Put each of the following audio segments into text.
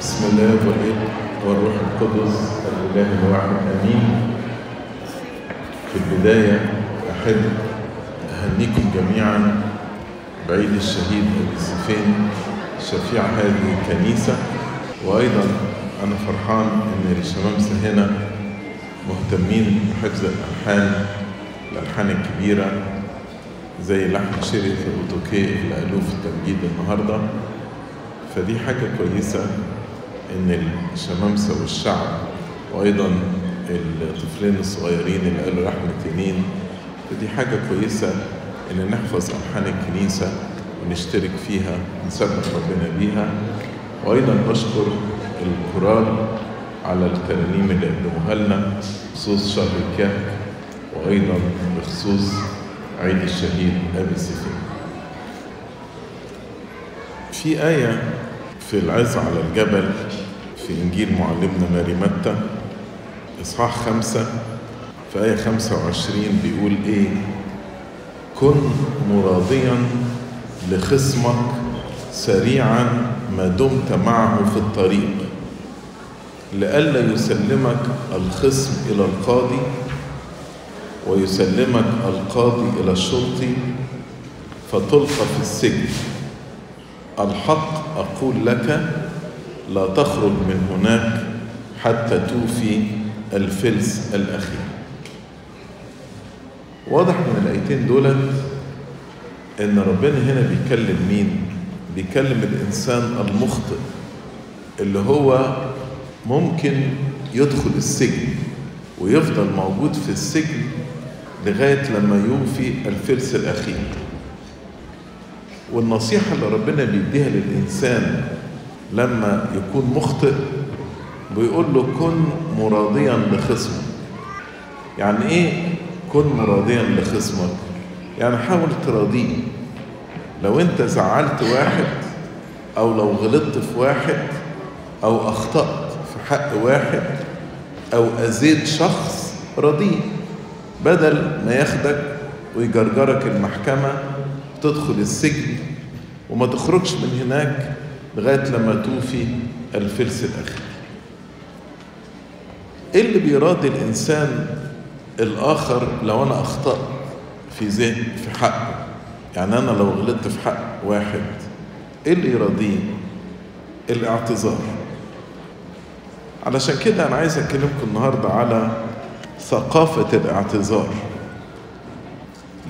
بسم الله والابن والروح القدس الإله الواحد آمين. في البداية احب أهنيكم جميعا بعيد الشهيد أبي سيفين شفيع هذه الكنيسة. وأيضا أنا فرحان إن الشمامسه هنا مهتمين بحفظ الألحان الألحان الكبيرة زي لحن شريف الأوتوكي اللي قالوه في التمجيد النهارده. فدي حاجة كويسة إن الشمامسة والشعب وأيضا الطفلين الصغيرين اللي قالوا لحن تنين فدي حاجة كويسة إن نحفظ ألحان الكنيسة ونشترك فيها ونسبح ربنا بيها. وأيضا بشكر الكورال على الترانيم اللي قدموها لنا بخصوص شهر الكهف وأيضا بخصوص عيد الشهيد أبي سيفين في آية في العز على الجبل في إنجيل معلمنا ماري متى إصحاح خمسة في آية خمسة وعشرين بيقول إيه؟ كن مراضيا لخصمك سريعا ما دمت معه في الطريق لئلا يسلمك الخصم إلى القاضي ويسلمك القاضي إلى الشرطي فتلقى في السجن. الحق أقول لك لا تخرج من هناك حتى توفي الفلس الأخير واضح من الآيتين دولت إن ربنا هنا بيكلم مين؟ بيكلم الإنسان المخطئ اللي هو ممكن يدخل السجن ويفضل موجود في السجن لغاية لما يوفي الفلس الأخير والنصيحة اللي ربنا بيديها للإنسان لما يكون مخطئ بيقول له كن مراضيا لخصمك. يعني إيه كن مراضيا لخصمك؟ يعني حاول تراضيه. لو أنت زعلت واحد أو لو غلطت في واحد أو أخطأت في حق واحد أو أذيت شخص راضيه. بدل ما ياخدك ويجرجرك المحكمة تدخل السجن وما تخرجش من هناك لغاية لما توفي الفلس الأخير. إيه اللي بيراضي الإنسان الآخر لو أنا أخطأت في ذهن في حقه يعني أنا لو غلطت في حق واحد إيه اللي يراضيه الاعتذار. علشان كده أنا عايز أكلمكم النهاردة على ثقافة الاعتذار.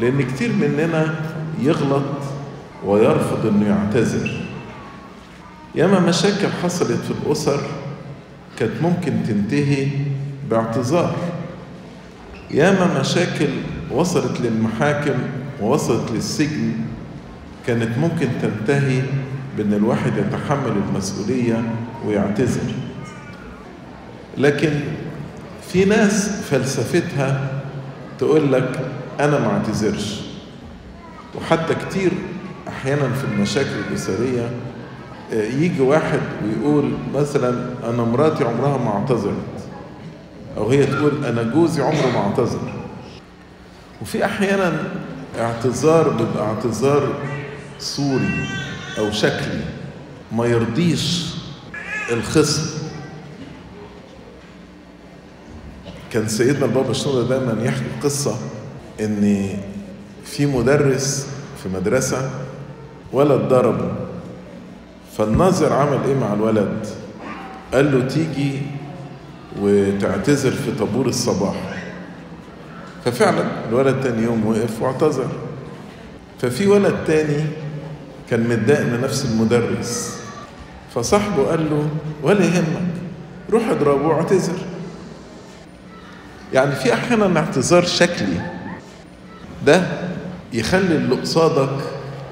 لأن كتير مننا يغلط ويرفض إنه يعتذر. ياما مشاكل حصلت في الأسر كانت ممكن تنتهي باعتذار. ياما مشاكل وصلت للمحاكم ووصلت للسجن كانت ممكن تنتهي بأن الواحد يتحمل المسؤولية ويعتذر. لكن في ناس فلسفتها تقول لك أنا ما اعتذرش. وحتى كتير أحيانا في المشاكل الأسرية يجي واحد ويقول مثلا أنا مراتي عمرها ما اعتذرت. أو هي تقول أنا جوزي عمره ما اعتذر. وفي أحيانا اعتذار بيبقى اعتذار صوري أو شكلي. ما يرضيش الخصم. كان سيدنا البابا شنودة دايما يحكي قصة إن في مدرس في مدرسة ولد ضربه. فالناظر عمل إيه مع الولد؟ قال له تيجي وتعتذر في طابور الصباح. ففعلا الولد تاني يوم وقف واعتذر. ففي ولد تاني كان متضايق من نفس المدرس. فصاحبه قال له ولا يهمك روح اضربه واعتذر. يعني في أحيانا اعتذار شكلي ده يخلي اللي قصادك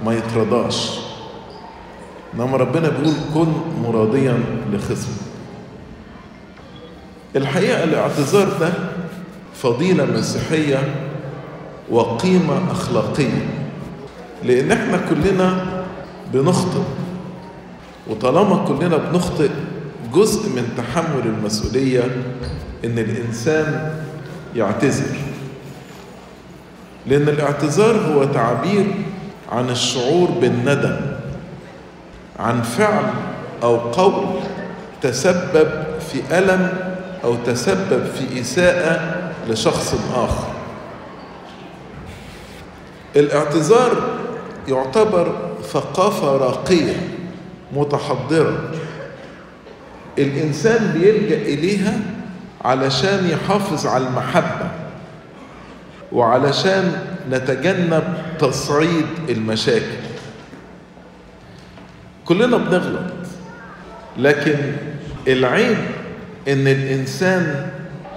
ما يترضاش. إنما ربنا بيقول كن مراضيا لخصمك الحقيقة الاعتذار ده فضيلة مسيحية وقيمة أخلاقية. لأن إحنا كلنا بنخطئ وطالما كلنا بنخطئ جزء من تحمل المسؤولية إن الإنسان يعتذر. لأن الاعتذار هو تعبير عن الشعور بالندم. عن فعل أو قول تسبب في ألم أو تسبب في إساءة لشخص آخر. الاعتذار يعتبر ثقافة راقية متحضرة. الإنسان بيلجأ إليها علشان يحافظ على المحبة وعلشان نتجنب تصعيد المشاكل. كلنا بنغلط لكن العيب إن الإنسان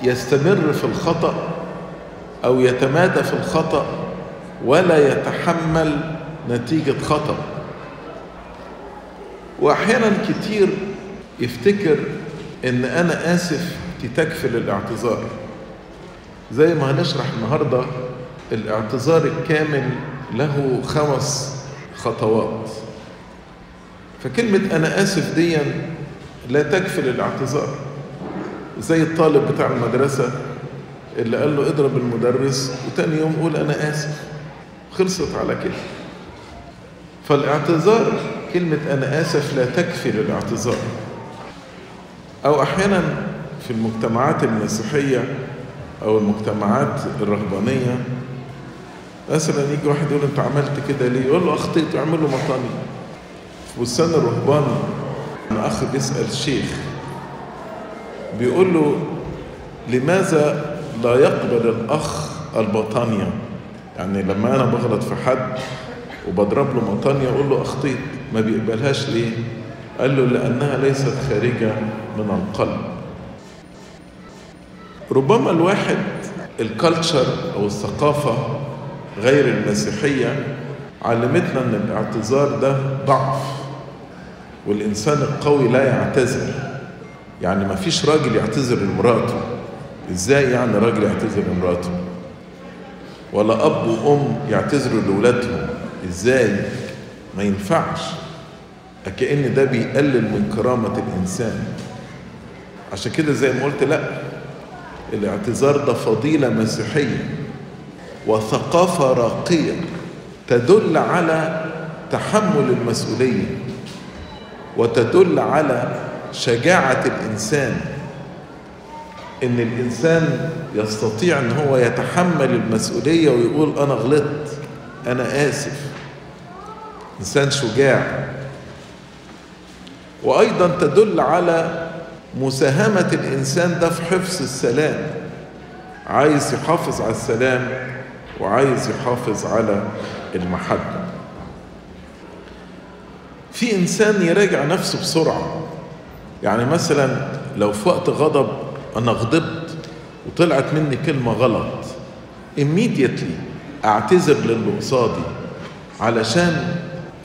يستمر في الخطأ أو يتمادى في الخطأ ولا يتحمل نتيجة خطأ. وأحيانا كتير يفتكر إن أنا آسف تكفل الاعتذار. زي ما هنشرح النهارده الاعتذار الكامل له خمس خطوات. فكلمة أنا آسف دي لا تكفل الاعتذار. زي الطالب بتاع المدرسة اللي قال له اضرب المدرس وتاني يوم قول أنا آسف. خلصت على كده. فالاعتذار كلمة أنا آسف لا تكفي للاعتذار أو أحيانا في المجتمعات المسيحية أو المجتمعات الرهبانية مثلا يجي واحد يقول أنت عملت كده ليه؟ يقول له أخطيت اعمل له مطاني. بستان الرهبان أخ بيسأل الشيخ بيقول له لماذا لا يقبل الأخ البطانية يعني لما أنا بغلط في حد وبضرب له مطانية أقول له أخطيت. ما بيقبلهاش ليه؟ قال له لأنها ليست خارجة من القلب. ربما الواحد الكالتشر أو الثقافة غير المسيحية علمتنا أن الاعتذار ده ضعف. والإنسان القوي لا يعتذر. يعني ما فيش راجل يعتذر لمراته. إزاي يعني راجل يعتذر لمراته؟ ولا أب وأم يعتذروا لأولادهم إزاي؟ ما ينفعش. كأن ده بيقلل من كرامة الإنسان. عشان كده زي ما قلت لا الاعتذار ده فضيلة مسيحية وثقافة راقية تدل على تحمل المسؤولية. وتدل على شجاعة الإنسان إن الإنسان يستطيع إن هو يتحمل المسؤولية ويقول أنا غلطت أنا آسف. إنسان شجاع. وأيضا تدل على مساهمة الإنسان ده في حفظ السلام. عايز يحافظ على السلام وعايز يحافظ على المحبة. في إنسان يراجع نفسه بسرعة. يعني مثلا لو في وقت غضب أنا غضبت وطلعت مني كلمة غلط immediately أعتذر للي قصادي علشان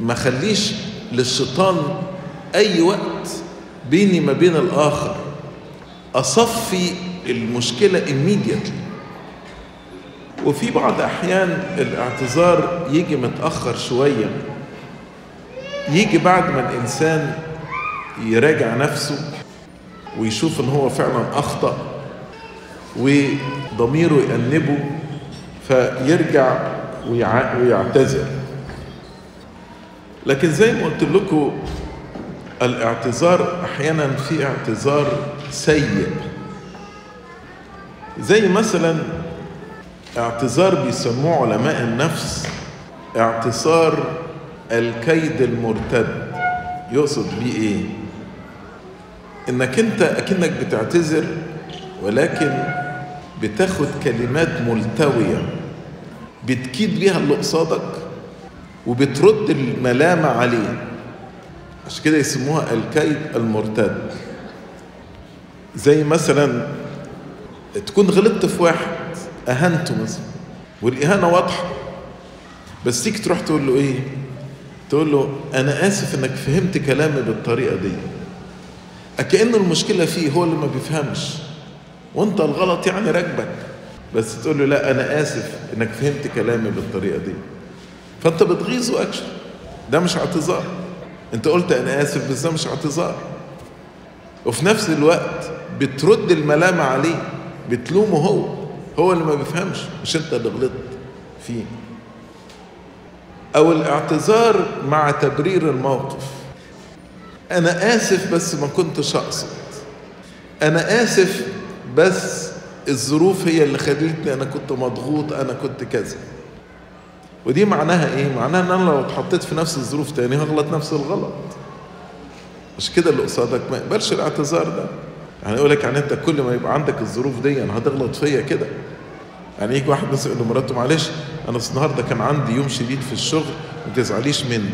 ما خليش للشيطان أي وقت بيني ما بين الآخر أصفي المشكلة immediately. وفي بعض أحيان الاعتذار يجي متأخر شوية. يجي بعد ما الإنسان يراجع نفسه ويشوف إن هو فعلا أخطأ وضميره يأنبه فيرجع ويعتذر. لكن زي ما قلت لكم الاعتذار أحيانا في اعتذار سيء. زي مثلا اعتذار بيسموه علماء النفس اعتذار الكيد المرتد. يقصد بيه إيه؟ إنك أنت أكنك بتعتذر ولكن بتاخد كلمات ملتوية. بتكيد بيها اللي قصادك وبترد الملامه عليه. عشان كده يسموها الكيد المرتد. زي مثلا تكون غلطت في واحد أهنته مثلا والإهانة واضحة. بس تيجي تروح تقول له إيه؟ تقول له أنا آسف إنك فهمت كلامي بالطريقة دي. كأن المشكلة فيه هو اللي ما بيفهمش. وأنت الغلط يعني راكبك. بس تقول له لا أنا آسف إنك فهمت كلامي بالطريقة دي. فأنت بتغيظه اكشن ده مش اعتذار. أنت قلت أنا آسف بس ده مش اعتذار. وفي نفس الوقت بترد الملامة عليه بتلومه هو. هو اللي ما بيفهمش مش أنت اللي غلطت فيه. أو الاعتذار مع تبرير الموقف. أنا آسف بس ما كنتش أقصد. أنا آسف بس الظروف هي اللي خلتني أنا كنت مضغوط أنا كنت كذا. ودي معناها إيه؟ معناها إن أنا لو اتحطيت في نفس الظروف تاني هغلط نفس الغلط. مش كده اللي قصادك؟ ما يقبلش الاعتذار ده. يعني يقول لك يعني أنت كل ما يبقى عندك الظروف دي يعني هتغلط فيا كده. يعني يجي واحد مثلا يقول لمراته معلش أنا النهارده كان عندي يوم شديد في الشغل ما تزعليش مني.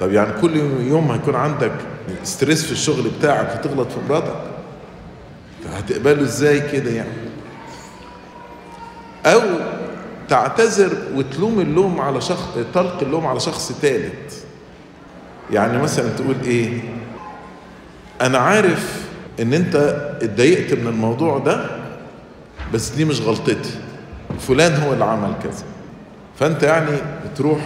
طب يعني كل يوم هيكون عندك ستريس في الشغل بتاعك هتغلط في مراتك؟ هتقبله إزاي كده يعني؟ أو تعتذر وتلوم اللوم على شخص تلقي اللوم على شخص ثالث يعني مثلا تقول إيه؟ أنا عارف إن أنت اتضايقت من الموضوع ده بس دي مش غلطتي. فلان هو اللي عمل كذا. فأنت يعني بتروح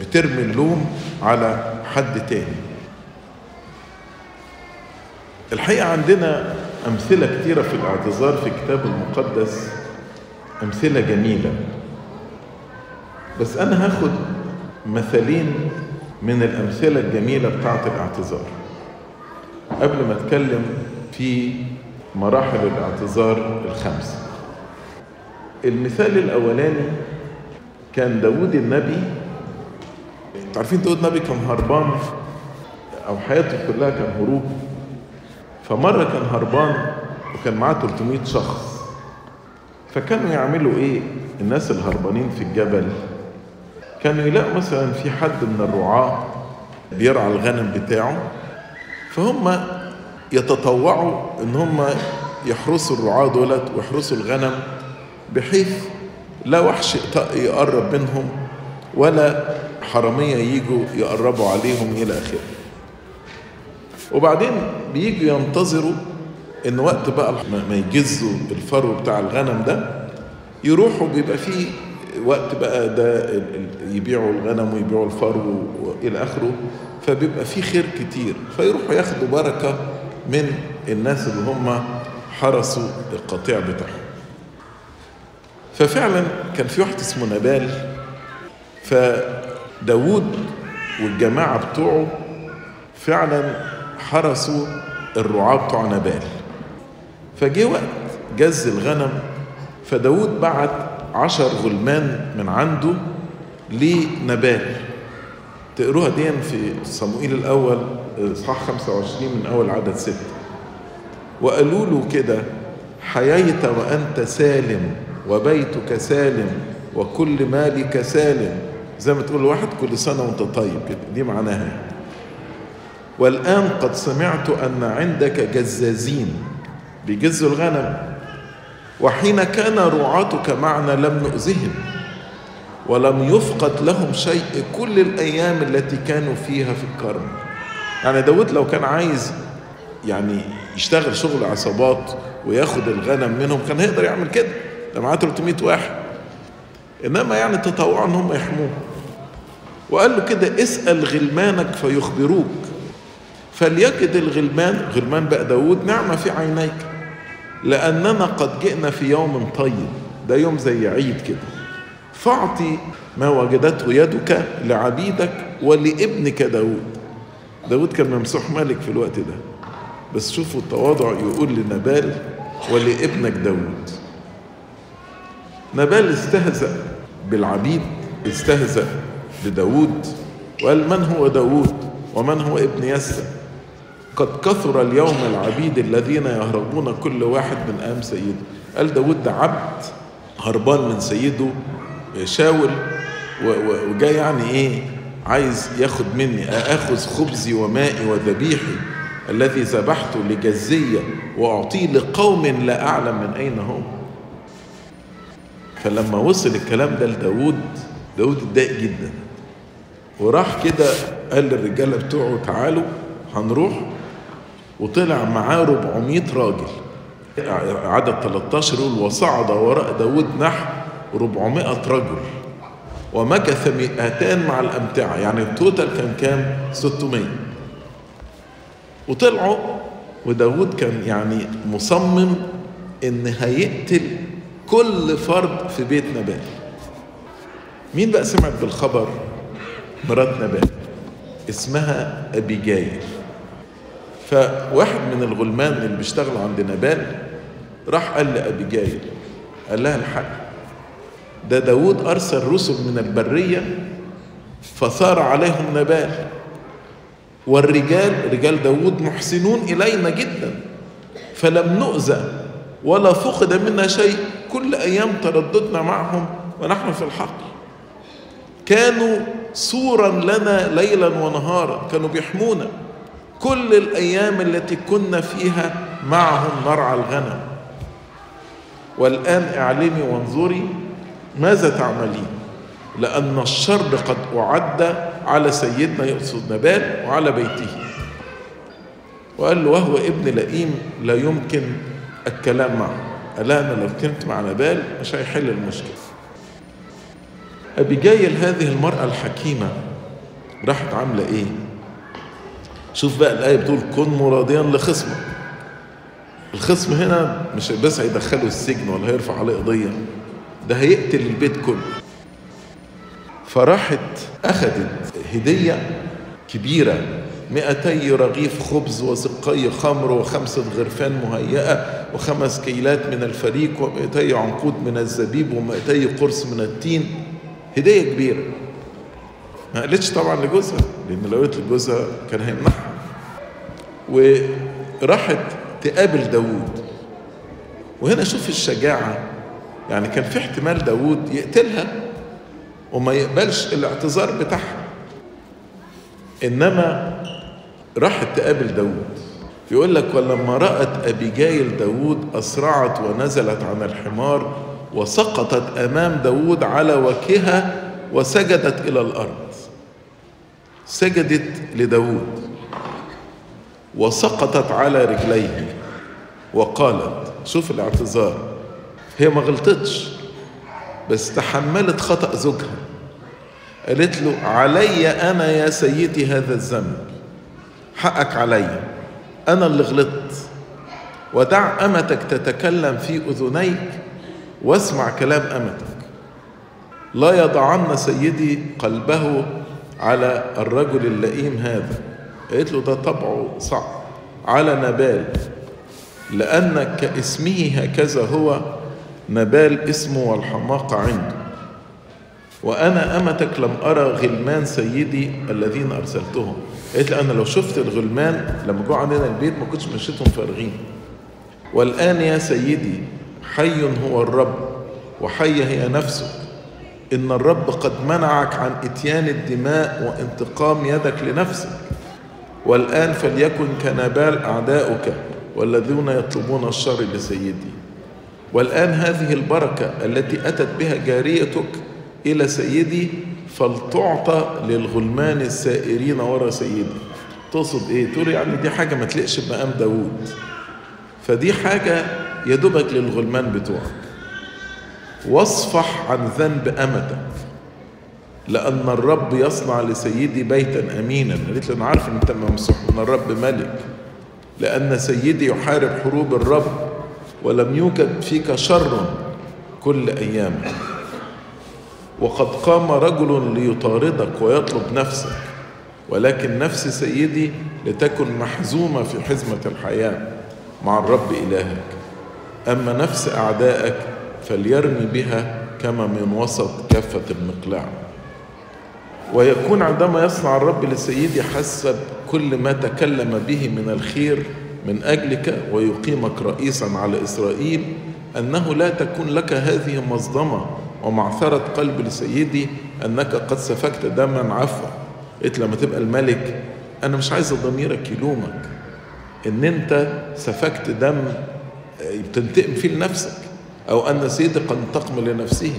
بترمي اللوم على حد تاني. الحقيقة عندنا أمثلة كتيرة في الاعتذار في الكتاب المقدس أمثلة جميلة. بس أنا هاخد مثالين من الأمثلة الجميلة بتاعة الاعتذار. قبل ما أتكلم في مراحل الاعتذار الخمسة. المثال الأولاني كان داود النبي. عارفين داود النبي كان هربان أو حياته كلها كان هروب. فمرة كان هربان وكان معاه 300 شخص. فكانوا يعملوا إيه؟ الناس الهربانين في الجبل. كانوا يلاقوا مثلا في حد من الرعاة بيرعى الغنم بتاعه. فهم يتطوعوا إن هم يحرسوا الرعاة دولت ويحرسوا الغنم. بحيث لا وحش يقرب منهم ولا حرامية يجوا يقربوا عليهم إلى آخره. وبعدين بيجوا ينتظروا إن وقت بقى ما يجزوا الفرو بتاع الغنم ده يروحوا بيبقى فيه وقت بقى ده يبيعوا الغنم ويبيعوا الفرو وإلى آخره فبيبقى فيه خير كتير. فيروحوا ياخدوا بركة من الناس اللي هم حرسوا القطيع بتاعهم. ففعلا كان في واحد اسمه نبال. فداود والجماعة بتوعه فعلا حرسوا الرعاة بتوع نبال. فجه وقت جز الغنم فداود بعت عشر غلمان من عنده لنبال. تقروها دي في صموئيل الأول إصحاح 25 من أول عدد ستة. وقالوا له كده حييت وأنت سالم. وبيتك سالم وكل مالك سالم. زي ما تقول واحد كل سنة وانت طيب كده دي معناها والآن قد سمعت أن عندك جزازين بيجزوا الغنم وحين كان رعاتك معنا لم نؤذهم ولم يفقد لهم شيء كل الأيام التي كانوا فيها في الكرم يعني داود لو كان عايز يعني يشتغل شغل عصابات وياخد الغنم منهم كان هيقدر يعمل كده. ده معاه 300 واحد. إنما يعني تطوعوا إن هم يحموه وقال له كده اسأل غلمانك فيخبروك. فليجد الغلمان غلمان بقى داود نعمة في عينيك. لأننا قد جئنا في يوم طيب. ده يوم زي عيد كده. فاعطي ما وجدته يدك لعبيدك ولابنك داود داود كان ممسوح ملك في الوقت ده. بس شوفوا التواضع يقول لنبال ولابنك داود نبال استهزأ بالعبيد استهزأ بداود. وقال من هو داود ومن هو ابن يسى قد كثر اليوم العبيد الذين يهربون كل واحد من أم سيده. قال داود ده عبد هربان من سيده شاول وجاي يعني إيه؟ عايز ياخد مني أخذ خبزي ومائي وذبيحي الذي ذبحته لجزية وأعطيه لقوم لا أعلم من أين هم. فلما وصل الكلام ده لداود داود اتضايق جدا. وراح كده قال للرجالة بتوعه تعالوا هنروح. وطلع معاه 400 راجل. عدد 13 يقول وصعد وراء داود نحو 400 رجل ومكث 200 مع الأمتعة. يعني التوتال كان كام؟ 600 وطلعوا وداود كان يعني مصمم إن هيقتل كل فرد في بيت نبال. مين بقى سمعت بالخبر؟ مرات نبال. اسمها أبيجايل. فواحد من الغلمان اللي بيشتغلوا عند نبال راح قال لأبيجايل قال لها الحق. ده داود أرسل رسل من البرية فثار عليهم نبال. والرجال رجال داود محسنون إلينا جدا. فلم نؤذى ولا فقد منا شيء. كل أيام ترددنا معهم ونحن في الحقل كانوا سورا لنا ليلا ونهارا كانوا بيحمونا. كل الأيام التي كنا فيها معهم نرعى الغنم. والآن اعلمي وانظري ماذا تعملين لأن الشر قد أعد على سيدنا يقصد نبال وعلى بيته. وقال له وهو ابن لئيم لا يمكن الكلام معه. لها أنا لو كنت مع نبال مش هيحل المشكلة. أبيجايل هذه المرأة الحكيمة راحت عاملة إيه؟ شوف بقى الآية بتقول كن مراضيا لخصمك. الخصم هنا مش بس هيدخله السجن ولا هيرفع عليه قضية ده هيقتل البيت كله. فراحت أخذت هدية كبيرة مئتي رغيف خبز وسقي خمر وخمسة غرفان مهيئة وخمس كيلات من الفريق ومئتي عنقود من الزبيب ومئتي قرص من التين. هدية كبيرة. ما قالتش طبعا لجوزها لأن لو قلت لجوزها كان هيمنعها وراحت تقابل داوود. وهنا شوف الشجاعة. يعني كان في احتمال داوود يقتلها وما يقبلش الاعتذار بتاعها. إنما راحت تقابل داوود. يقول لك ولما رأت أبيجايل داوود أسرعت ونزلت عن الحمار وسقطت أمام داوود على وجهها وسجدت إلى الأرض. سجدت لداوود. وسقطت على رجليه وقالت شوف الاعتذار هي ما غلطتش بس تحملت خطأ زوجها. قالت له علي أنا يا سيدي هذا الذنب. حقك علي. أنا اللي غلطت. ودع أمتك تتكلم في أذنيك واسمع كلام أمتك. لا يضعن سيدي قلبه على الرجل اللئيم هذا. قالت له ده طبعه صعب. على نبال. لأن كاسمه هكذا هو. نبال اسمه والحماقة عنده. وأنا أمتك لم أرى غلمان سيدي الذين أرسلتهم. قالت لي أنا لو شفت الغلمان لما جوا عندنا البيت ما كنتش مشيتهم فارغين. والآن يا سيدي حي هو الرب وحي هي نفسك. إن الرب قد منعك عن إتيان الدماء وانتقام يدك لنفسك. والآن فليكن كنبال أعداؤك والذين يطلبون الشر لسيدي. والآن هذه البركة التي أتت بها جاريتك إلى سيدي فلتعطى للغلمان السائرين ورا سيدي. تقصد إيه؟ تقول يعني دي حاجة ما تلقش بمقام داوود. فدي حاجة يدوبك للغلمان بتوعك. واصفح عن ذنب أمتك. لأن الرب يصنع لسيدي بيتا أمينا. قالت له أنا عارف أن أنت ممسوح من الرب ملك. لأن سيدي يحارب حروب الرب ولم يوجد فيك شر كل أيامك وقد قام رجل ليطاردك ويطلب نفسك ولكن نفس سيدي لتكن محزومة في حزمة الحياة مع الرب إلهك. أما نفس أعدائك فليرمي بها كما من وسط كافة المقلاع. ويكون عندما يصنع الرب لسيدي حسب كل ما تكلم به من الخير من أجلك ويقيمك رئيسا على إسرائيل أنه لا تكون لك هذه مصدمة ومعثرة قلب لسيدي أنك قد سفكت دما عفوا. قلت لما تبقى الملك أنا مش عايز ضميرك يلومك. إن أنت سفكت دم بتنتقم فيه لنفسك أو أن سيدي قد انتقم لنفسه.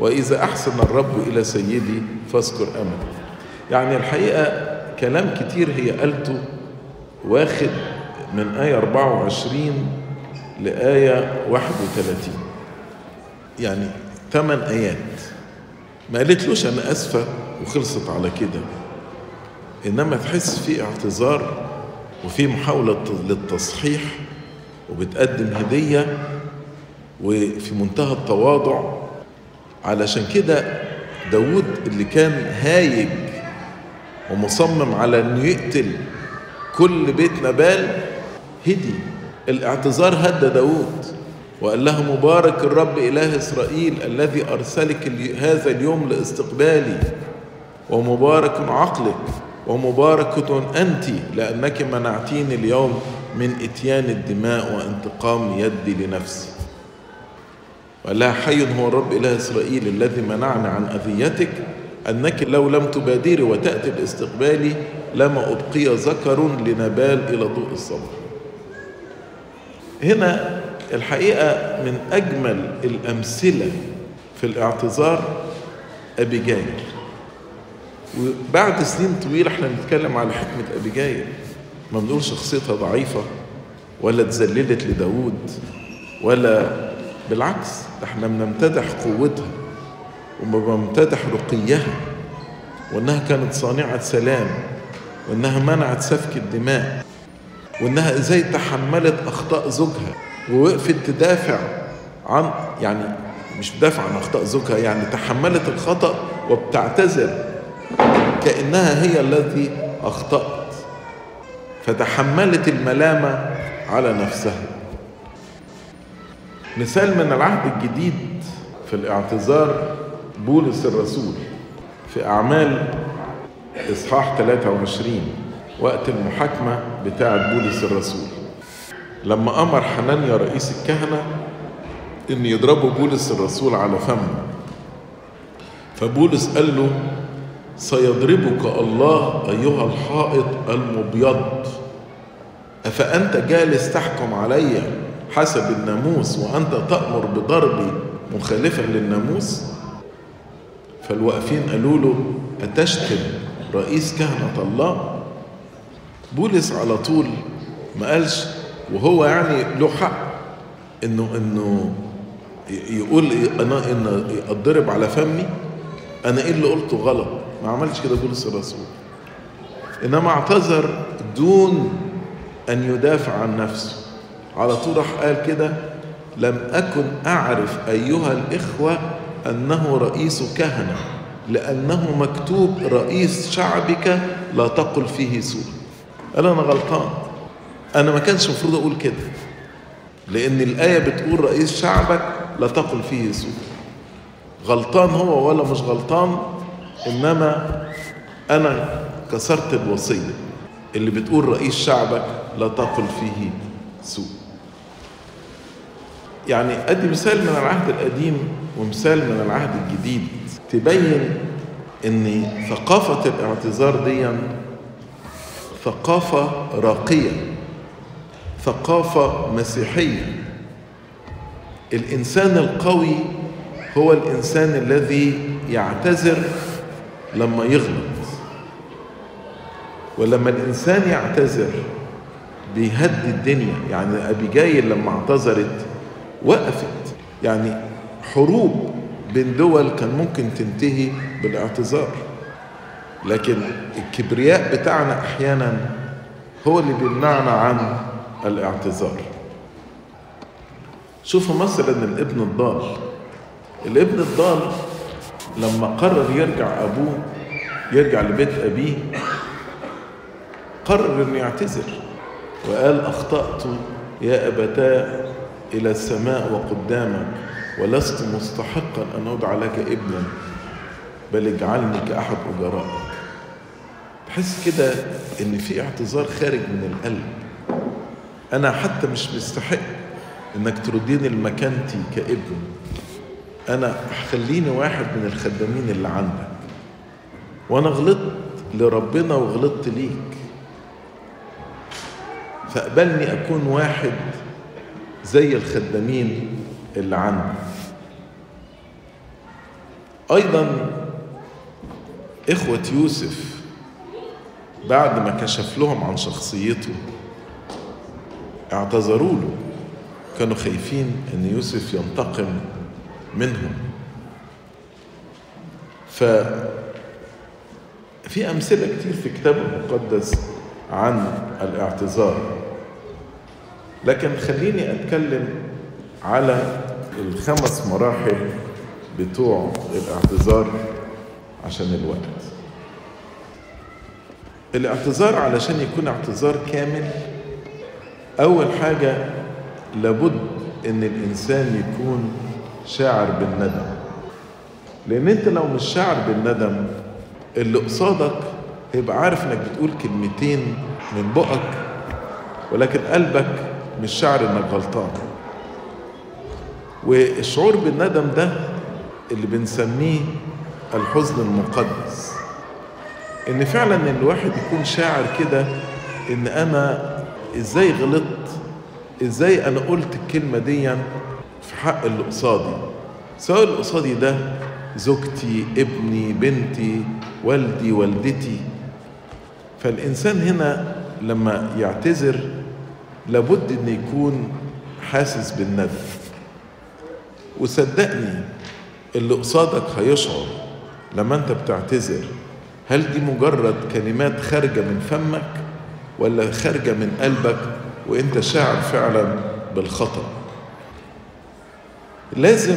وإذا أحسن الرب إلى سيدي فاذكر أمله يعني الحقيقة كلام كتير هي قالته واخد من آية 24 لآية 31 يعني ثمان آيات. ما قالتلوش أنا أسفة وخلصت على كده. إنما تحس في اعتذار وفي محاولة للتصحيح وبتقدم هدية وفي منتهى التواضع. علشان كده داود اللي كان هايج ومصمم على إنه يقتل كل بيت نبال هدي. الاعتذار هدى داود وقال له مبارك الرب إله إسرائيل الذي أرسلك هذا اليوم لاستقبالي ومبارك عقلك ومباركة أنت لأنك منعتيني اليوم من إتيان الدماء وانتقام يدي لنفسي. لها حي هو الرب إله إسرائيل الذي منعني عن أذيتك أنك لو لم تبادري وتأتي لاستقبالي لما أبقي ذكر لنبال إلى ضوء الصباح هنا الحقيقة من أجمل الأمثلة في الاعتذار أبيجايل وبعد سنين طويلة إحنا بنتكلم على حكمة أبيجايل ما بنقول شخصيتها ضعيفة ولا تذللت لداود ولا بالعكس إحنا بنمتدح قوتها وبنمتدح رقيها وإنها كانت صانعة سلام وإنها منعت سفك الدماء وإنها إزاي تحملت أخطاء زوجها. ووقفت تدافع عن يعني مش بتدافع عن أخطاء زوجها يعني تحملت الخطأ وبتعتذر كأنها هي التي أخطأت فتحملت الملامة على نفسها. مثال من العهد الجديد في الاعتذار بولس الرسول في أعمال إصحاح 23 وقت المحاكمة بتاعة بولس الرسول. لما أمر حنانيا رئيس الكهنة إن يضربوا بولس الرسول على فمه. فبولس قال له سيضربك الله أيها الحائط المبيض. أفأنت جالس تحكم علي حسب الناموس وأنت تأمر بضربي مخالفا للناموس؟ فالواقفين قالوا له أتشتم رئيس كهنة الله؟ بولس على طول ما قالش وهو يعني له حق إنه إنه يقول أنا إن أتضرب على فمي أنا إيه اللي قلته غلط؟ ما عملش كده بولس الرسول. إنما اعتذر دون أن يدافع عن نفسه. على طول راح قال كده لم أكن أعرف أيها الإخوة أنه رئيس كهنة لأنه مكتوب رئيس شعبك لا تقل فيه سوء. قال أنا غلطان. أنا ما كانش المفروض أقول كده لأن الآية بتقول رئيس شعبك لا تقل فيه سوء غلطان هو ولا مش غلطان إنما أنا كسرت الوصية اللي بتقول رئيس شعبك لا تقل فيه سوء. يعني أدي مثال من العهد القديم ومثال من العهد الجديد تبين إن ثقافة الاعتذار دي ثقافة راقية. ثقافة مسيحية. الإنسان القوي هو الإنسان الذي يعتذر لما يغلط. ولما الإنسان يعتذر بيهدي الدنيا. يعني أبيجايل لما اعتذرت وقفت. يعني حروب بين دول كان ممكن تنتهي بالاعتذار. لكن الكبرياء بتاعنا أحيانا هو اللي بيمنعنا عن الاعتذار. شوفوا مثلا الابن الضال. الابن الضال لما قرر يرجع أبوه يرجع لبيت أبيه قرر إنه يعتذر وقال أخطأت يا أبتاه إلى السماء وقدامك ولست مستحقا أن ادعى لك ابنا بل اجعلني كأحد اجرائك تحس كده إن في اعتذار خارج من القلب. أنا حتى مش مستحق إنك ترديني لمكانتي كابن. أنا خليني واحد من الخدامين اللي عندك. وأنا غلطت لربنا وغلطت ليك. فاقبلني أكون واحد زي الخدامين اللي عندك. أيضا إخوة يوسف بعد ما كشف لهم عن شخصيته اعتذروا له. كانوا خايفين إن يوسف ينتقم منهم. ف في أمثلة كتير في الكتاب المقدس عن الاعتذار. لكن خليني أتكلم على الخمس مراحل بتوع الاعتذار عشان الوقت. الاعتذار علشان يكون اعتذار كامل أول حاجة لابد إن الإنسان يكون شاعر بالندم. لأن أنت لو مش شاعر بالندم اللي قصادك هيبقى عارف إنك بتقول كلمتين من بقك ولكن قلبك مش شاعر إنك غلطان. والشعور بالندم ده اللي بنسميه الحزن المقدس. إن فعلا الواحد يكون شاعر كده إن أنا إزاي غلطت؟ إزاي أنا قلت الكلمة دي في حق اللي قصادي سواء اللي قصادي ده زوجتي ابني بنتي والدي والدتي. فالإنسان هنا لما يعتذر لابد إن يكون حاسس بالندم. وصدقني اللي قصادك هيشعر لما أنت بتعتذر. هل دي مجرد كلمات خارجة من فمك؟ ولا خارجة من قلبك وانت شاعر فعلا بالخطأ. لازم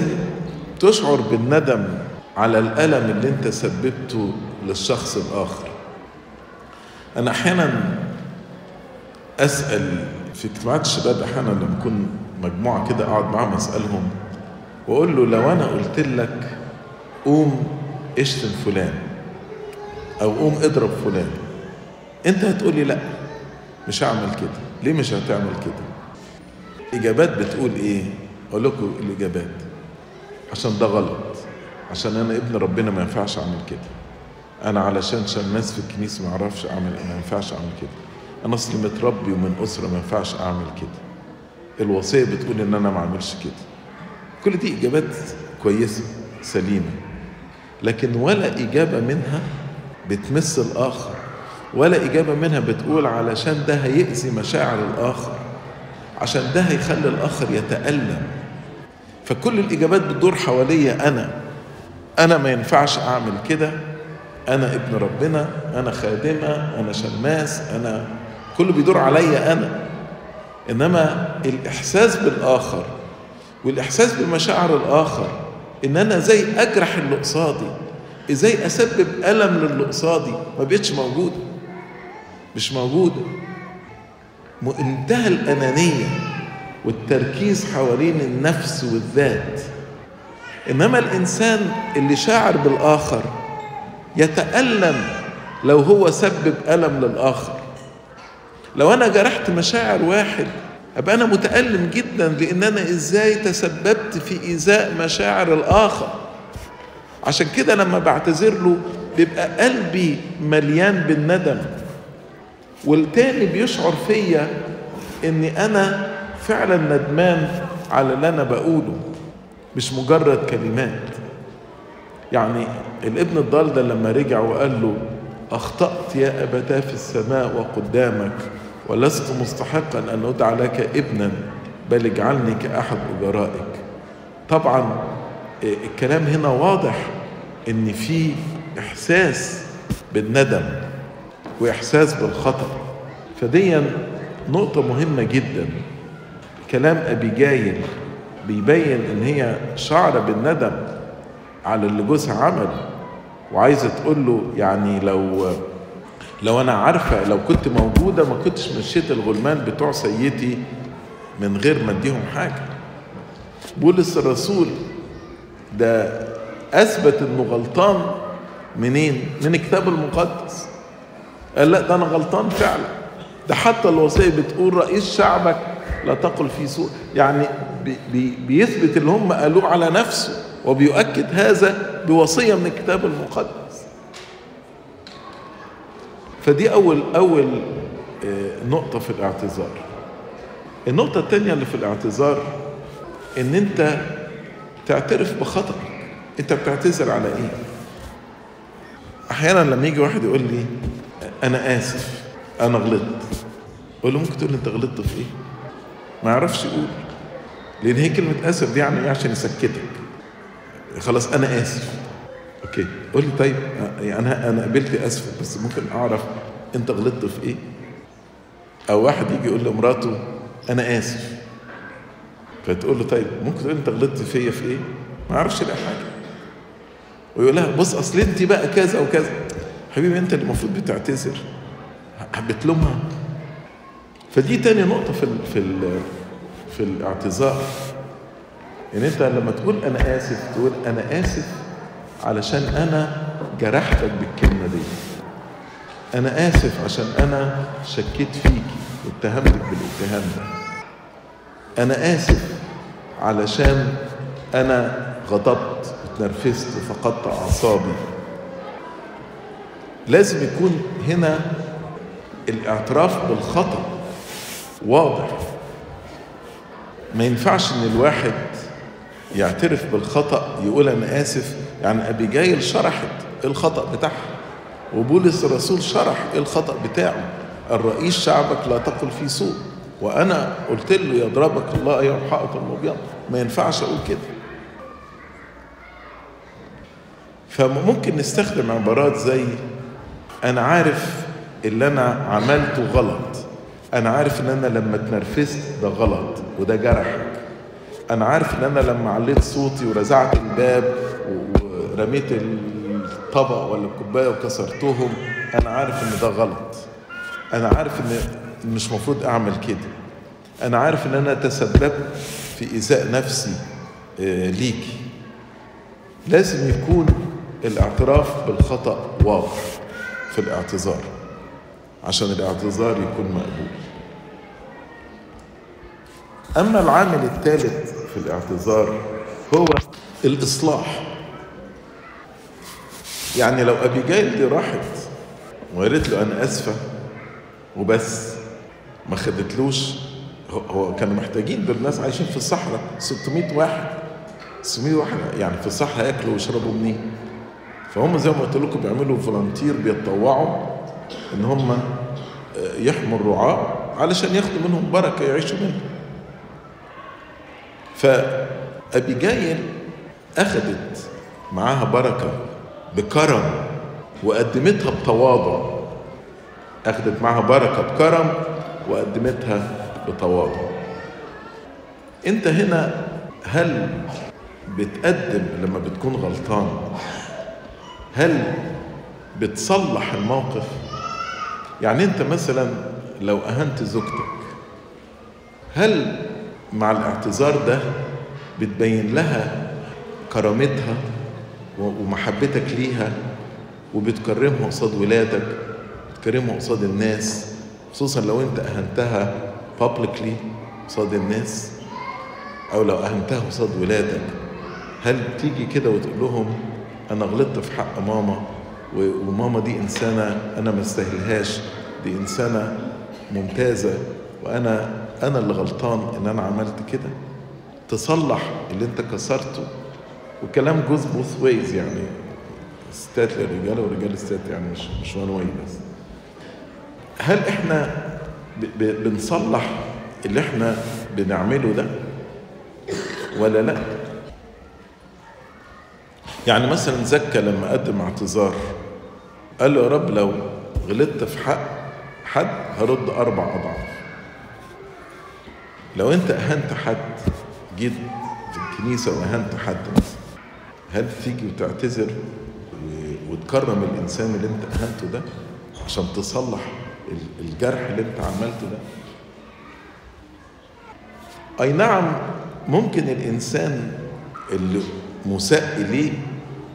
تشعر بالندم على الألم اللي انت سببته للشخص الآخر. أنا أحيانا أسأل في اجتماعات الشباب أحيانا لما أكون مجموعة كده أقعد معاهم أسألهم وأقول له لو أنا قلت لك قوم اشتم فلان أو قوم اضرب فلان أنت هتقولي لأ. مش هعمل كده. ليه مش هتعمل كده؟ إجابات بتقول إيه؟ أقول لكم الإجابات. عشان ده غلط. عشان أنا ابن ربنا ما ينفعش أعمل كده. أنا علشان شماس في الكنيسة ما أعرفش اعمل ما ينفعش أعمل كده. أنا اصلي متربي ومن أسرة ما ينفعش أعمل كده. الوصية بتقول إن أنا ما أعملش كده. كل دي إجابات كويسة سليمة. لكن ولا إجابة منها بتمس الآخر. ولا إجابة منها بتقول علشان ده هيأذي مشاعر الآخر عشان ده هيخلي الآخر يتألم. فكل الإجابات بتدور حواليا أنا. أنا ما ينفعش أعمل كده. أنا ابن ربنا أنا خادمة أنا شماس أنا كله بيدور عليا أنا. إنما الإحساس بالآخر والإحساس بمشاعر الآخر إن أنا زي أجرح اللي قصادي إزاي أسبب ألم للي قصادي ما بقتش موجودة. مش موجودة. منتهى الأنانية والتركيز حوالين النفس والذات. إنما الإنسان اللي شاعر بالآخر يتألم لو هو سبب ألم للآخر. لو أنا جرحت مشاعر واحد أبقى أنا متألم جدا لأن أنا إزاي تسببت في إيذاء مشاعر الآخر. عشان كده لما بعتذر له بيبقى قلبي مليان بالندم. والتاني بيشعر فيا إني أنا فعلا ندمان على اللي أنا بقوله مش مجرد كلمات. يعني الابن الضال ده لما رجع وقال له أخطأت يا أبتاه في السماء وقدامك ولست مستحقا أن أدعى لك ابنا بل اجعلني كأحد أجرائك. طبعا الكلام هنا واضح إن في إحساس بالندم. وإحساس بالخطا فدي نقطة مهمة جدا. كلام ابيجايل بيبين إن هي شعره بالندم على اللي جوزها عمله. وعايزة تقول له يعني لو لو أنا عارفة لو كنت موجودة ما كنتش مشيت الغلمان بتوع سيدي من غير ما أديهم حاجة. بولس الرسول ده أثبت إنه غلطان منين؟ من الكتاب المقدس. قال لا ده أنا غلطان فعلا. ده حتى الوصية بتقول رئيس شعبك لا تقل في سوء. يعني بي بي بيثبت اللي هم قالوه على نفسه وبيؤكد هذا بوصية من الكتاب المقدس. فدي أول أول نقطة في الاعتذار. النقطة الثانية اللي في الاعتذار إن أنت تعترف بخطأك. أنت بتعتذر على إيه؟ أحيانا لما يجي واحد يقول لي أنا آسف. أنا غلطت. أقول له ممكن تقول أنت غلطت في إيه؟ ما يعرفش يقول. لأن هي كلمة آسف دي يعني إيه؟ عشان يسكتك. خلاص أنا آسف. أوكي. قول لي طيب أنا أنا قبلت آسف بس ممكن أعرف أنت غلطت في إيه؟ أو واحد يجي يقول لمراته أنا آسف. فتقول له طيب ممكن تقول أنت غلطت فيا في إيه؟ ما يعرفش لا حاجة. ويقول لها بص أصل أنت بقى كذا وكذا. حبيبي انت اللي المفروض بتعتذر. بتلومها فدي تاني نقطة في ال في ال في الاعتذار. ان انت لما تقول أنا آسف تقول أنا آسف علشان أنا جرحتك بالكلمة دي. أنا آسف عشان أنا شكيت فيك واتهمتك بالاتهام ده. أنا آسف علشان أنا غضبت اتنرفزت وفقدت اعصابي. لازم يكون هنا الاعتراف بالخطأ. واضح. ما ينفعش إن الواحد يعترف بالخطأ يقول أنا آسف يعني أبيجايل شرحت الخطأ بتاعها وبولس الرسول شرح الخطأ بتاعه. الرئيس شعبك لا تقل فيه سوء وأنا قلت له يضربك الله الحائط المبيض ما ينفعش أقول كده. فممكن نستخدم عبارات زي أنا عارف اللي أنا عملته غلط. أنا عارف إن أنا لما اتنرفزت ده غلط وده جرحك أنا عارف إن أنا لما عليت صوتي ورزعت الباب ورميت الطبق ولا الكوباية وكسرتهم أنا عارف إن ده غلط. أنا عارف إن مش مفروض أعمل كده. أنا عارف إن أنا تسببت في إيذاء نفسي ليكي. لازم يكون الاعتراف بالخطأ واضح. في الاعتذار عشان الاعتذار يكون مقبول. أما العامل الثالث في الاعتذار هو الإصلاح. يعني لو ابيجايل دي راحت وقالت له أنا آسفة وبس ما خدتلوش هو كانوا محتاجين دول الناس عايشين في الصحراء 600 واحد 600 واحد يعني في الصحراء ياكلوا ويشربوا منين؟ فهم زي ما قلت لكم بيعملوا volunteer بيتطوعوا إن هم يحموا الرعاة علشان ياخدوا منهم بركة يعيشوا منها. فأبيجايل أخذت معاها بركة بكرم وقدمتها بتواضع. أخذت معاها بركة بكرم وقدمتها بتواضع. أنت هنا هل بتقدم لما بتكون غلطان؟ هل بتصلح الموقف؟ يعني انت مثلا لو أهنت زوجتك هل مع الاعتذار ده بتبين لها كرامتها ومحبتك ليها وبتكرمها قصاد ولادك بتكرمها قصاد الناس خصوصا لو انت أهنتها publicly قصاد الناس أو لو أهنتها قصاد ولادك هل تيجي كده وتقول لهم أنا غلطت في حق ماما وماما دي إنسانة أنا ما استاهلهاش دي إنسانة ممتازة وأنا أنا اللي غلطان إن أنا عملت كده. تصلح اللي أنت كسرته. والكلام goes both ways يعني. ستات للرجاله ورجال الستات يعني مش مش one way بس. هل إحنا بنصلح اللي إحنا بنعمله ده؟ ولا لأ؟ يعني مثلا زكى لما قدم اعتذار قال له يا رب لو غلطت في حق حد هرد أربع أضعاف. لو أنت أهنت حد جيت في الكنيسة وأهنت حد مثلا هل تيجي وتعتذر وتكرم الإنسان اللي أنت أهنته ده عشان تصلح ال- الجرح اللي أنت عملته ده؟ أي نعم ممكن الإنسان اللي مساء إليه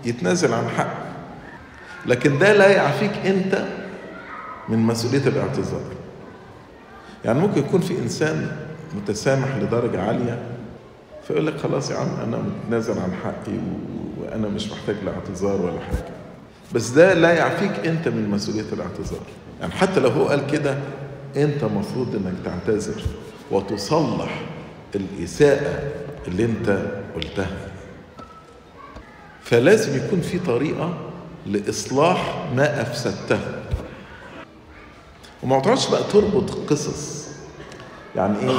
يتنازل عن حق. لكن ده لا يعفيك انت من مسؤولية الاعتذار. يعني ممكن يكون في إنسان متسامح لدرجة عالية فيقول لك خلاص يا عم أنا متنازل عن حقي وأنا مش محتاج لاعتذار ولا حاجة. بس ده لا يعفيك انت من مسؤولية الاعتذار. يعني حتى لو هو قال كده انت مفروض إنك تعتذر وتصلح الإساءة اللي انت قلتها. فلازم يكون في طريقة لإصلاح ما أفسدته. وما تقعدش بقى تربط قصص. يعني إيه؟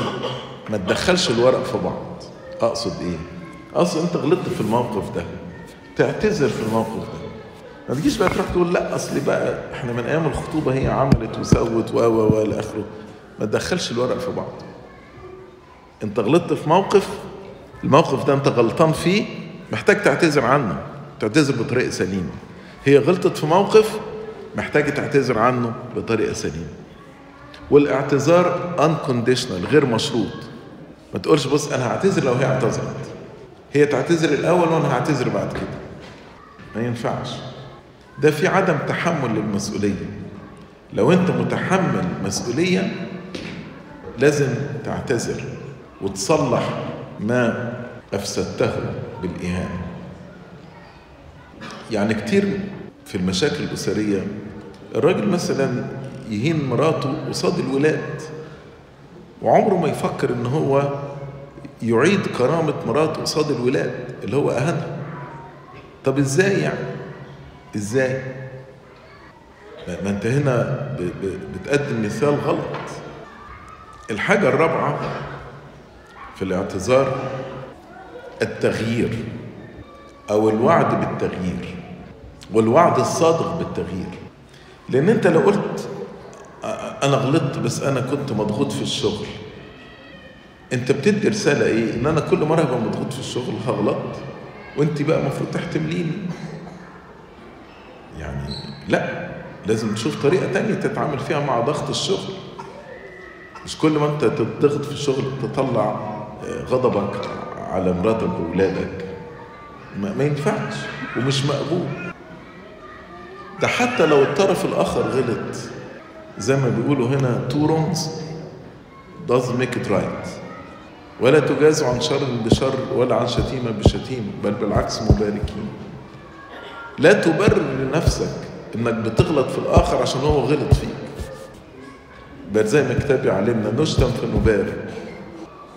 ما تدخلش الورق في بعض. أقصد إيه؟ أقصد أنت غلطت في الموقف ده. تعتذر في الموقف ده. ما تجيش بقى تروح تقول لأ أصل بقى إحنا من أيام الخطوبة هي عملت وسوت و و و آخره. ما تدخلش الورق في بعض. أنت غلطت في موقف الموقف ده أنت غلطان فيه محتاج تعتذر عنه تعتذر بطريقة سليمة. هي غلطت في موقف محتاج تعتذر عنه بطريقة سليمة. والاعتذار unconditional غير مشروط. ما تقولش بص أنا هعتذر لو هي اعتذرت. هي تعتذر الأول وأنا هعتذر بعد كده. ما ينفعش. ده في عدم تحمل للمسؤوليه لو أنت متحمل مسؤولية لازم تعتذر وتصلح ما أفسدته. بالإهانة. يعني كتير في المشاكل الأسرية الراجل مثلا يهين مراته قصاد الولاد وعمره ما يفكر إن هو يعيد كرامة مراته قصاد الولاد اللي هو أهانها. طب إزاي يعني؟ إزاي؟ ما أنت هنا بتقدم مثال غلط. الحاجة الرابعة في الاعتذار التغيير أو الوعد بالتغيير والوعد الصادق بالتغيير. لأن أنت لو قلت أنا غلطت بس أنا كنت مضغوط في الشغل. أنت بتدي رسالة إيه؟ إن أنا كل مرة هبقى مضغوط في الشغل هغلط وأنت بقى المفروض تحتمليني يعني لأ لازم تشوف طريقة تانية تتعامل فيها مع ضغط الشغل. مش كل ما أنت تضغط في الشغل تطلع غضبك. على مراتك وولادك ما, ما ينفعش ومش مقبول. ده حتى لو الطرف الآخر غلط زي ما بيقولوا هنا two wrongs doesn't make it right. ولا تجازوا عن شر بشر ولا عن شتيمة بشتيمة بل بالعكس مباركين. لا تبرر لنفسك إنك بتغلط في الآخر عشان هو غلط فيك. بل زي ما الكتاب يعلمنا نشتم فنبارك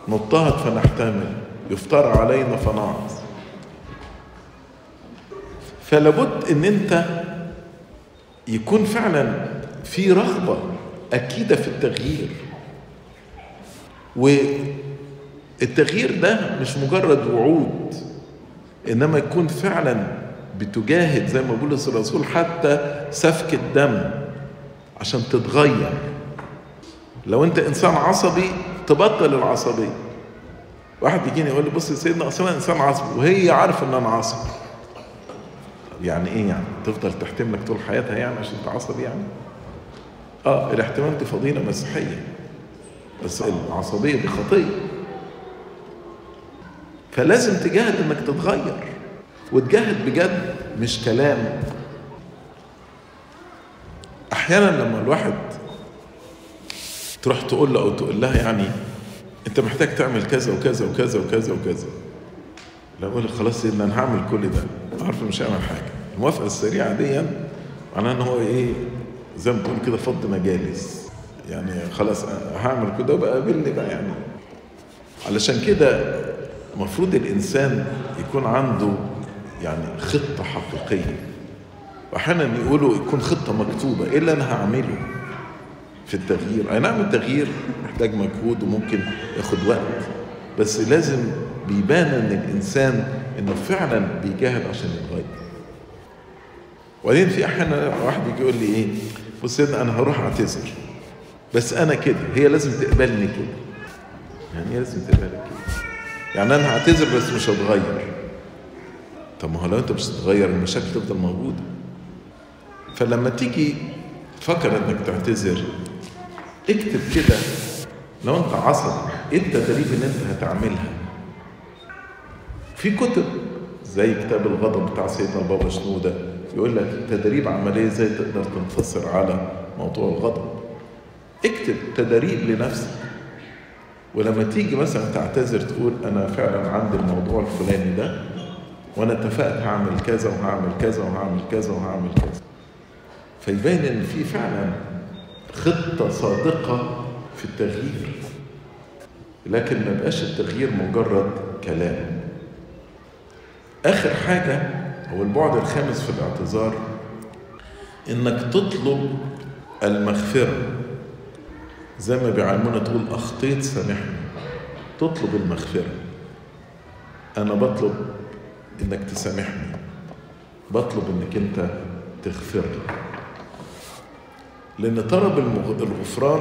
نضطهد فنحتمل. يفترى علينا فنعظ فلابد إن أنت يكون فعلا في رغبة أكيدة في التغيير. والتغيير ده مش مجرد وعود إنما يكون فعلا بتجاهد زي ما بولس الرسول حتى سفك الدم عشان تتغير. لو أنت إنسان عصبي تبطل العصبية. واحد يجيني يقول لي بص يا سيدنا أنا إنسان عصبي. وهي عارفة إن أنا عصبي. يعني إيه يعني؟ تفضل تحتملك طول حياتها يعني عشان انت عصبي يعني؟ آه الاحتمال دي فضيلة مسيحية بس العصبية دي خطية. فلازم تجاهد إنك تتغير وتجاهد بجد مش كلام. أحيانا لما الواحد تروح تقول له أو تقول لها يعني انت محتاج تعمل كذا وكذا وكذا وكذا وكذا. لا أقول خلاص سيدنا أنا هعمل كل ده. عارف مش هعمل حاجة. الموافقة السريعة دي معناها إن هو إيه زي ما تقول كده فض مجالس. يعني خلاص هعمل كده وبقى قابلني بقى يعني. علشان كده المفروض الإنسان يكون عنده يعني خطة حقيقية. واحيانا يقولوا يكون خطة مكتوبة إيه اللي أنا هعمله؟ في التغيير. أي نعم التغيير محتاج مجهود وممكن ياخد وقت بس لازم بيبان إن الإنسان إنه فعلا بيجاهد عشان يتغير. وبعدين في أحيانا واحد يجي يقول لي إيه بص أنا هروح أعتذر بس أنا كده هي لازم تقبلني كده. يعني هي لازم تقبلك كده. يعني أنا هعتذر بس مش هتغير. طب ما هو لو أنت مش هتتغير المشاكل تفضل موجودة. فلما تيجي تفكر إنك تعتذر اكتب كده لو انت عصبي إيه التدريب اللي انت هتعملها؟ في كتب زي كتاب الغضب بتاع سيدنا البابا شنودة يقول لك تدريب عملية إزاي تقدر تنتصر على موضوع الغضب. اكتب تدريب لنفسك. ولما تيجي مثلا تعتذر تقول أنا فعلا عندي الموضوع الفلاني ده وأنا اتفقت هعمل كذا وهعمل كذا وهعمل كذا وهعمل كذا. فيبان إن في فعلا خطة صادقة في التغيير. لكن ما بقاش التغيير مجرد كلام. آخر حاجة هو البعد الخامس في الاعتذار إنك تطلب المغفرة. زي ما بيعلمونا تقول أخطيت سامحني. تطلب المغفرة. أنا بطلب إنك تسامحني. بطلب إنك أنت تغفر لي. لأن طلب الغفران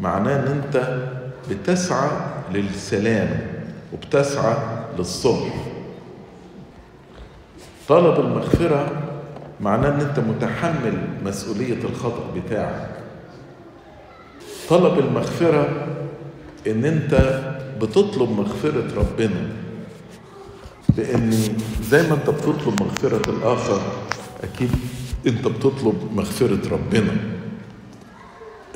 معناه إن أنت بتسعى للسلام وبتسعى للصلح طلب المغفرة معناه إن أنت متحمل مسؤولية الخطأ بتاعك. طلب المغفرة إن أنت بتطلب مغفرة ربنا لأن زي ما أنت بتطلب مغفرة الآخر أكيد انت بتطلب مغفرة ربنا.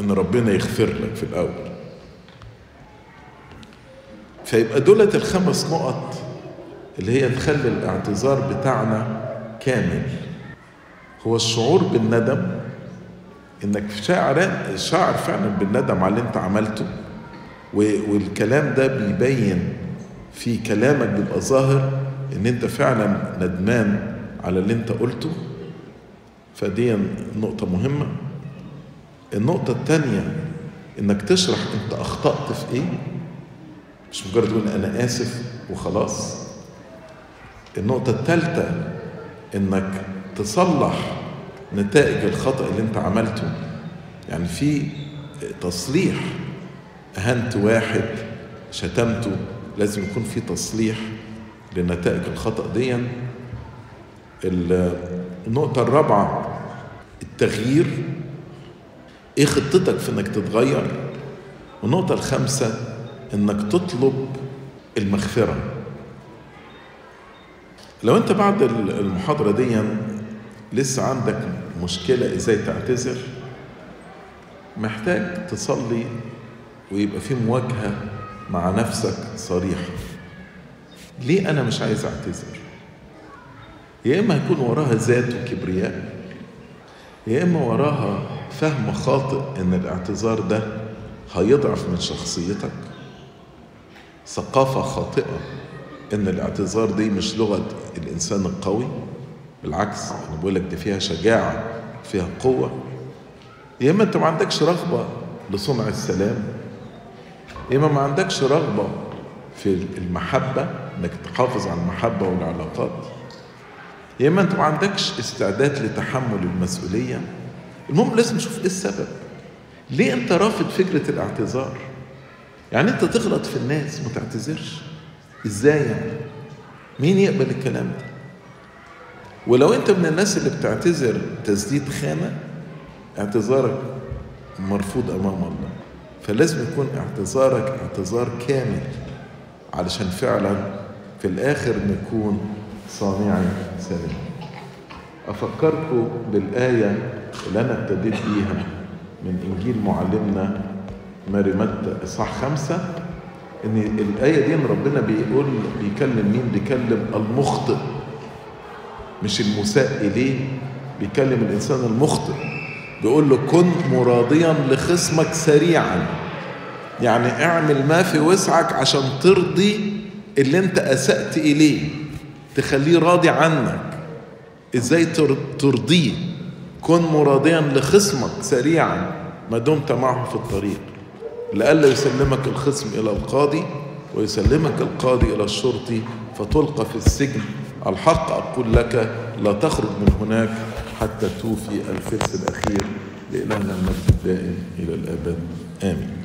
ان ربنا يغفر لك في الأول. فيبقى دولت الخمس نقط اللي هي تخلي الاعتذار بتاعنا كامل. هو الشعور بالندم انك شاعر شاعر فعلا بالندم على اللي انت عملته. والكلام ده بيبين في كلامك بيبقى ظاهر ان انت فعلا ندمان على اللي انت قلته. فدي نقطة مهمة. النقطة الثانية إنك تشرح أنت أخطأت في إيه. مش مجرد تقول أنا آسف وخلاص. النقطة الثالثة إنك تصلح نتائج الخطأ اللي أنت عملته. يعني في تصليح أهنت واحد شتمته لازم يكون في تصليح لنتائج الخطأ دي النقطة الرابعة التغيير إيه خطتك في إنك تتغير؟ والنقطة الخامسة إنك تطلب المغفرة. لو أنت بعد المحاضرة دي لسه عندك مشكلة إزاي تعتذر محتاج تصلي ويبقى في مواجهة مع نفسك صريحة. ليه أنا مش عايز أعتذر؟ يا إما هيكون وراها ذات وكبرياء يا إما وراها فهم خاطئ إن الاعتذار ده هيضعف من شخصيتك. ثقافة خاطئة إن الاعتذار دي مش لغة الإنسان القوي بالعكس أنا بقول لك دي فيها شجاعة فيها قوة. يا إما أنت ما عندكش رغبة لصنع السلام يا إما ما عندكش رغبة في المحبة إنك تحافظ على المحبة والعلاقات. يا إما أنت ما عندكش استعداد لتحمل المسؤولية. المهم لازم نشوف إيه السبب. ليه أنت رافض فكرة الاعتذار؟ يعني أنت تغلط في الناس ما تعتذرش. إزاي يعني؟ مين يقبل الكلام ده؟ ولو أنت من الناس اللي بتعتذر تسديد خانة اعتذارك مرفوض أمام الله. فلازم يكون اعتذارك اعتذار كامل علشان فعلا في الآخر نكون صانعي سلام. أفكركم بالآية اللي أنا ابتديت بيها من إنجيل معلمنا ماري متى إصحاح خمسة إن الآية دي إن ربنا بيقول بيكلم مين؟ بيكلم المخطئ. مش المساء إليه بيكلم الإنسان المخطئ. بيقول له كن مراضيا لخصمك سريعا. يعني اعمل ما في وسعك عشان ترضي اللي أنت أسأت إليه. تخليه راضي عنك. إزاي ترضيه؟ كن مراضيا لخصمك سريعا. ما دمت معه في الطريق. لئلا يسلمك الخصم إلى القاضي ويسلمك القاضي إلى الشرطي فتلقى في السجن. الحق أقول لك لا تخرج من هناك حتى توفي الفلس الأخير لإلهنا المجد الدائم إلى الأبد. آمين.